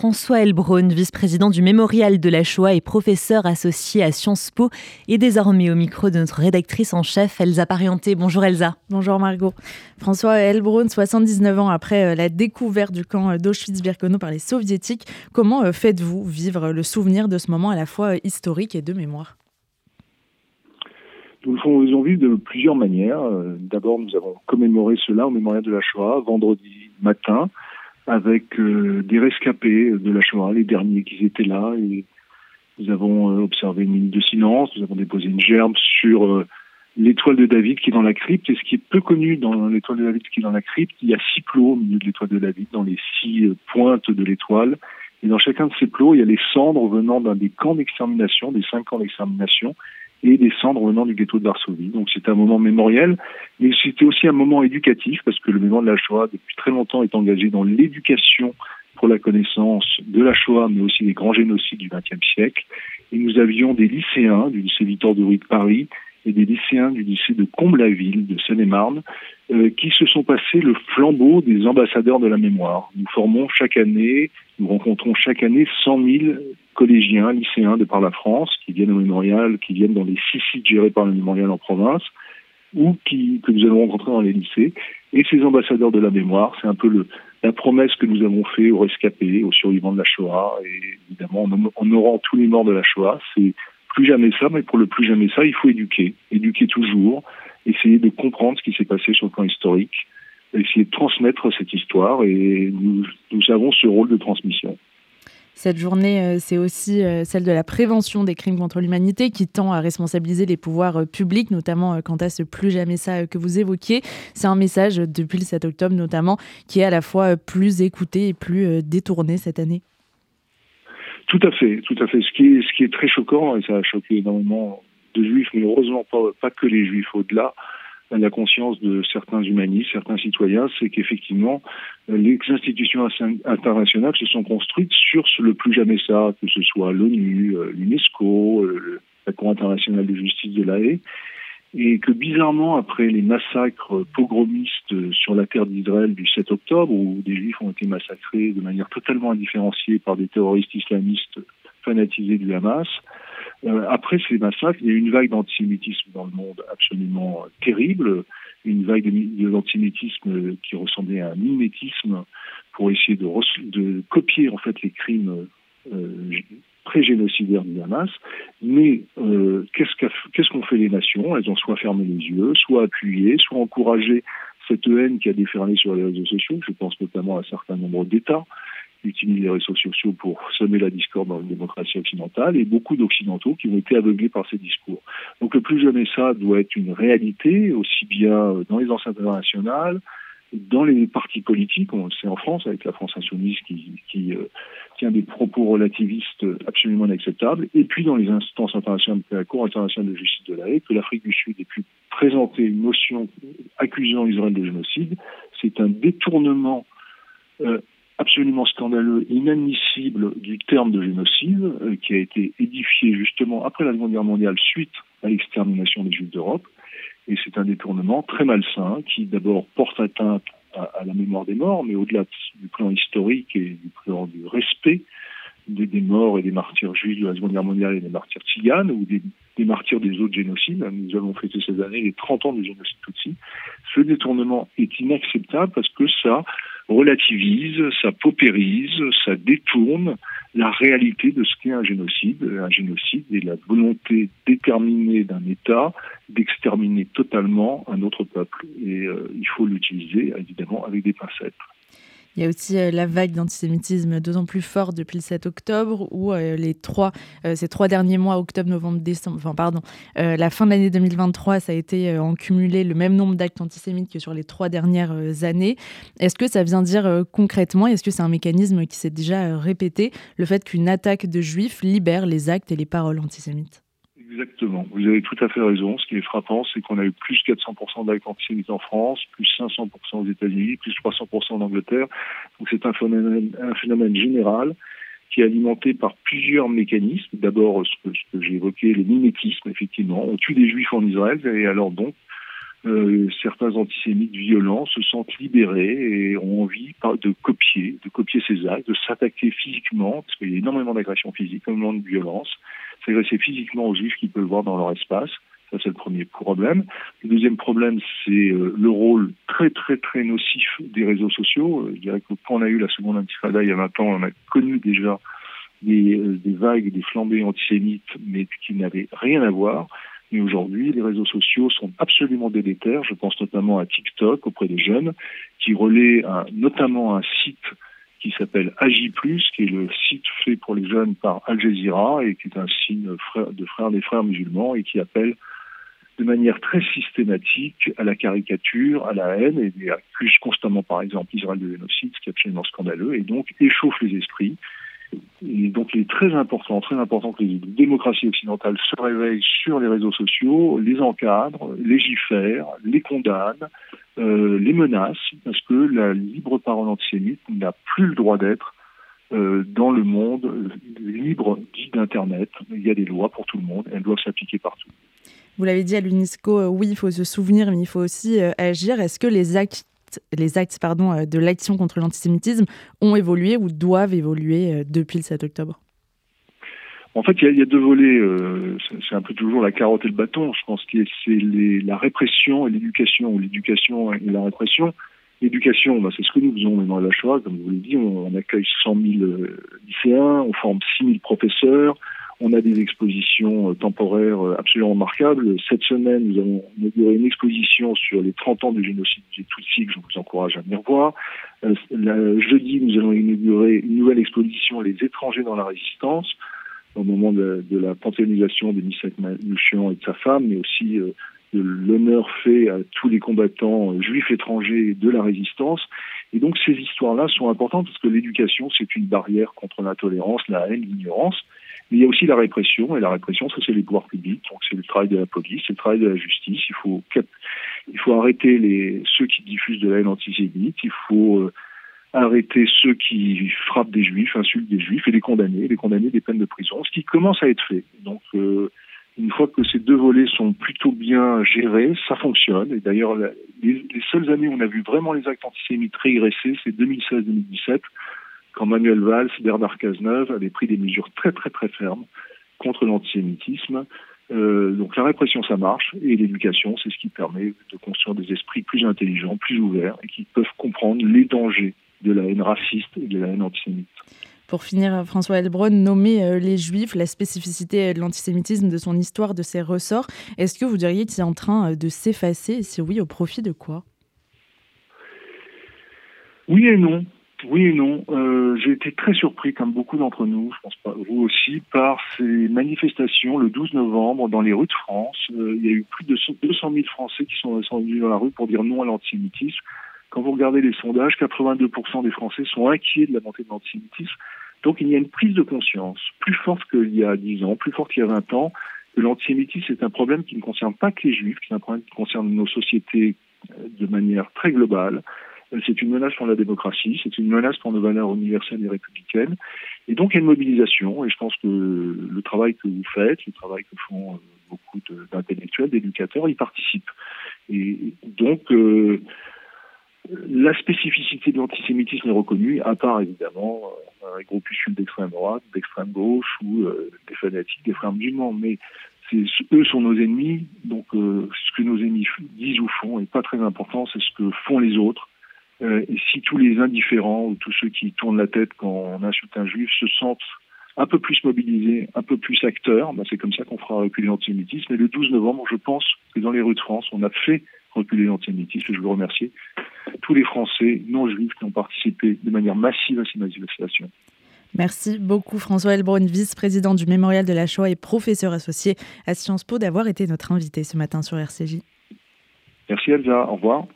François Elbron, vice-président du Mémorial de la Shoah et professeur associé à Sciences Po, et désormais au micro de notre rédactrice en chef, Elsa Parienté. Bonjour Elsa. Bonjour Margot. François Elbron, 79 ans après euh, la découverte du camp d'Auschwitz-Birkenau par les soviétiques, comment euh, faites-vous vivre le souvenir de ce moment à la fois euh, historique et de mémoire? Nous le faisons vivre de plusieurs manières. D'abord, nous avons commémoré cela au mémorial de la Shoah vendredi matin avec euh, des rescapés de la Shoah, les derniers qui étaient là. Et nous avons euh, observé une minute de silence, nous avons déposé une gerbe sur euh, l'étoile de David qui est dans la crypte. Et ce qui est peu connu dans l'étoile de David qui est dans la crypte, il y a six plots au milieu de l'étoile de David, dans les six pointes de l'étoile. Et dans chacun de ces plots, il y a les cendres venant d'un des camps d'extermination, des cinq camps d'extermination, et des cendres venant du ghetto de Varsovie. Donc c'était un moment mémoriel, mais c'était aussi un moment éducatif parce que le mouvement de la Shoah depuis très longtemps est engagé dans l'éducation pour la connaissance de la Shoah, mais aussi des grands génocides du XXe siècle. Et nous avions des lycéens du lycée Victor de de Paris et des lycéens du lycée de Comble-la-Ville de Seine-et-Marne euh, qui se sont passés le flambeau des ambassadeurs de la mémoire. Nous formons chaque année, nous rencontrons chaque année 100 000 collégiens, lycéens de par la France qui viennent au mémorial, qui viennent dans les six sites gérés par le mémorial en province ou qui, que nous allons rencontrer dans les lycées. Et ces ambassadeurs de la mémoire, c'est un peu le, la promesse que nous avons faite aux rescapés, aux survivants de la Shoah, et évidemment en honorant tous les morts de la Shoah, c'est plus jamais ça, mais pour le plus jamais ça, il faut éduquer, éduquer toujours, essayer de comprendre ce qui s'est passé sur le plan historique, essayer de transmettre cette histoire, et nous, nous avons ce rôle de transmission. Cette journée, euh, c'est aussi euh, celle de la prévention des crimes contre l'humanité qui tend à responsabiliser les pouvoirs euh, publics, notamment quant à ce plus jamais ça que vous évoquiez. C'est un message depuis le 7 octobre notamment qui est à la fois plus écouté et plus détourné cette année. Tout à fait, tout à fait. Ce qui est, très choquant, et ça a choqué énormément de juifs, mais heureusement pas que les juifs au-delà, la conscience de certains humanistes, certains citoyens, c'est qu'effectivement, les institutions internationales se sont construites sur le plus jamais ça, que ce soit l'ONU, euh, l'UNESCO, euh, la Cour internationale de justice de la Haye, et que bizarrement, après les massacres pogromistes sur la terre d'Israël du 7 octobre, où des juifs ont été massacrés de manière totalement indifférenciée par des terroristes islamistes fanatisés du Hamas, euh, après ces massacres, il y a eu une vague d'antisémitisme dans le monde absolument terrible, une vague d'antisémitisme qui ressemblait à un mimétisme pour essayer de, de copier en fait les crimes euh, pré-génocidaires du Hamas. Mais euh, qu'est-ce qu'ont fait les nations? Elles ont soit fermé les yeux, soit appuyé, soit encouragé cette haine qui a déferlé sur les réseaux sociaux. Je pense notamment à un certain nombre d'États qui utilisent les réseaux sociaux pour semer la discorde dans la démocratie occidentale et beaucoup d'Occidentaux qui ont été aveuglés par ces discours. Donc le plus jamais ça doit être une réalité, aussi bien dans les enceintes internationales, dans les partis politiques, on sait en France avec la France insoumise qui, qui euh, tient des propos relativistes absolument inacceptables, et puis dans les instances internationales, la Cour internationale de justice de la Haye, que l'Afrique du Sud ait pu présenter une motion accusant Israël de génocide, c'est un détournement euh, absolument scandaleux, inadmissible du terme de génocide, euh, qui a été édifié justement après la Seconde Guerre mondiale suite à l'extermination des Juifs d'Europe, et c'est un détournement très malsain qui d'abord porte atteinte à, la mémoire des morts, mais au-delà du plan historique et du plan du respect des, morts et des martyrs juifs de la Seconde Guerre mondiale et des martyrs tziganes ou des, martyrs des autres génocides. Nous avons fêté ces années les 30 ans du génocide Tutsi. Ce détournement est inacceptable parce que ça relativise, ça paupérise, ça détourne la réalité de ce qu'est un génocide. Un génocide est la volonté déterminée d'un État d'exterminer totalement un autre peuple. Et euh, il faut l'utiliser, évidemment, avec des pincettes. Il y a aussi euh, la vague d'antisémitisme d'autant plus forte depuis le 7 octobre, où euh, euh, ces trois derniers mois, octobre, novembre, décembre, enfin pardon, la fin de l'année 2023, ça a été en cumulé le même nombre d'actes antisémites que sur les trois dernières années. Est-ce que ça vient dire concrètement, est-ce que c'est un mécanisme qui s'est déjà répété, le fait qu'une attaque de juifs libère les actes et les paroles antisémites? Exactement. Vous avez tout à fait raison. Ce qui est frappant, c'est qu'on a eu plus 400% d'actes antisémites en France, plus 500% aux États-Unis, plus 300% en Angleterre. Donc c'est un phénomène, un phénomène général qui est alimenté par plusieurs mécanismes. D'abord, ce que, j'ai évoqué, le mimétisme, effectivement. On tue des juifs en Israël et alors donc, euh, certains antisémites violents se sentent libérés et ont envie de copier, de copier ces actes, de s'attaquer physiquement, parce qu'il y a énormément d'agressions physiques, énormément de violence, s'agresser physiquement aux juifs qu'ils peuvent voir dans leur espace. Ça, c'est le premier problème. Le deuxième problème, c'est euh, le rôle très, très, très nocif des réseaux sociaux. Euh, je dirais que quand on a eu la seconde intifada il y a 20 ans, on a connu déjà des, des vagues, des flambées antisémites, mais qui n'avaient rien à voir. Mais aujourd'hui, les réseaux sociaux sont absolument délétères. Je pense notamment à TikTok auprès des jeunes, qui relaie un, notamment un site qui s'appelle Agi+, qui est le site fait pour les jeunes par Al Jazeera et qui est un signe de frères des frères musulmans et qui appelle de manière très systématique à la caricature, à la haine et accuse constamment par exemple Israël de génocide, ce qui est absolument scandaleux et donc échauffe les esprits. Et donc il est très important, très important que les démocraties occidentales se réveillent sur les réseaux sociaux, les encadrent, légifèrent, les condamnent, euh, les menacent, parce que la libre parole antisémite n'a plus le droit d'être euh, dans le monde libre dit d'Internet. Il y a des lois pour tout le monde, elles doivent s'appliquer partout. Vous l'avez dit à l'UNESCO, euh, oui, il faut se souvenir, mais il faut aussi agir. Est-ce que les actes les actes de l'action contre l'antisémitisme ont évolué ou doivent évoluer depuis le 7 octobre? En fait, il y, a, deux volets. Euh, c'est un peu toujours la carotte et le bâton. Je pense que c'est la répression et l'éducation, ou l'éducation et la répression. L'éducation, bah, c'est ce que nous faisons maintenant à la Shoah. Comme vous l'ai dit, on, accueille 100 000 lycéens, on forme 6 000 professeurs, on a des expositions euh, temporaires euh, absolument remarquables. Cette semaine, nous avons inauguré une exposition sur les 30 ans du génocide des Tutsis que je vous encourage à venir voir. Euh, jeudi, nous allons inaugurer une nouvelle exposition Les étrangers dans la résistance au moment de, la panthéonisation de Misak Manouchian et de sa femme, mais aussi de l'honneur fait à tous les combattants juifs étrangers de la résistance. Et donc ces histoires-là sont importantes parce que l'éducation, c'est une barrière contre l'intolérance, la haine, l'ignorance. Mais il y a aussi la répression, et la répression, ça c'est les pouvoirs publics, donc c'est le travail de la police, c'est le travail de la justice. Il faut, il faut arrêter les, ceux qui diffusent de la haine antisémite, il faut euh, arrêter ceux qui frappent des juifs, insultent des juifs, et les condamner, les condamner des peines de prison, ce qui commence à être fait. Donc euh, une fois que ces deux volets sont plutôt bien gérés, ça fonctionne. Et d'ailleurs, les, les, seules années où on a vu vraiment les actes antisémites régresser, c'est 2016-2017 quand Manuel Valls, Bernard Cazeneuve avaient pris des mesures très très très fermes contre l'antisémitisme. Euh, donc la répression, ça marche, et l'éducation, c'est ce qui permet de construire des esprits plus intelligents, plus ouverts, et qui peuvent comprendre les dangers de la haine raciste et de la haine antisémite. Pour finir, François Elbron, nommer euh, les Juifs, la spécificité de l'antisémitisme, de son histoire, de ses ressorts, est-ce que vous diriez qu'il est en train euh, de s'effacer? Et si oui, au profit de quoi? Oui et non. Oui et non. Euh, j'ai été très surpris, comme beaucoup d'entre nous, je pense pas vous aussi, par ces manifestations le 12 novembre dans les rues de France. Euh, il y a eu plus de 200 000 Français qui sont descendus dans la rue pour dire non à l'antisémitisme. Quand vous regardez les sondages, 82% des Français sont inquiets de la montée de l'antisémitisme. Donc il y a une prise de conscience plus forte qu'il y a 10 ans, plus forte qu'il y a 20 ans, que l'antisémitisme est un problème qui ne concerne pas que les juifs, qui est un problème qui concerne nos sociétés euh, de manière très globale c'est une menace pour la démocratie, c'est une menace pour nos valeurs universelles et républicaines. Et donc il y a une mobilisation, et je pense que le travail que vous faites, le travail que font euh, beaucoup d'intellectuels, d'éducateurs, y participent. Et donc euh, la spécificité de l'antisémitisme est reconnue, à part évidemment euh, un groupuscule d'extrême droite, d'extrême gauche ou des fanatiques des frères musulmans. Mais eux sont nos ennemis, donc ce que nos ennemis disent ou font n'est pas très important, c'est ce que font les autres. Euh, et si tous les indifférents ou tous ceux qui tournent la tête quand on insulte un juif se sentent un peu plus mobilisés, un peu plus acteurs, ben c'est comme ça qu'on fera reculer l'antisémitisme. Et le 12 novembre, je pense que dans les rues de France, on a fait reculer l'antisémitisme. Je veux remercier tous les Français non juifs qui ont participé de manière massive à ces manifestations. Merci beaucoup François Elbrun, vice-président du Mémorial de la Shoah et professeur associé à Sciences Po, d'avoir été notre invité ce matin sur RCJ. Merci Elsa, au revoir.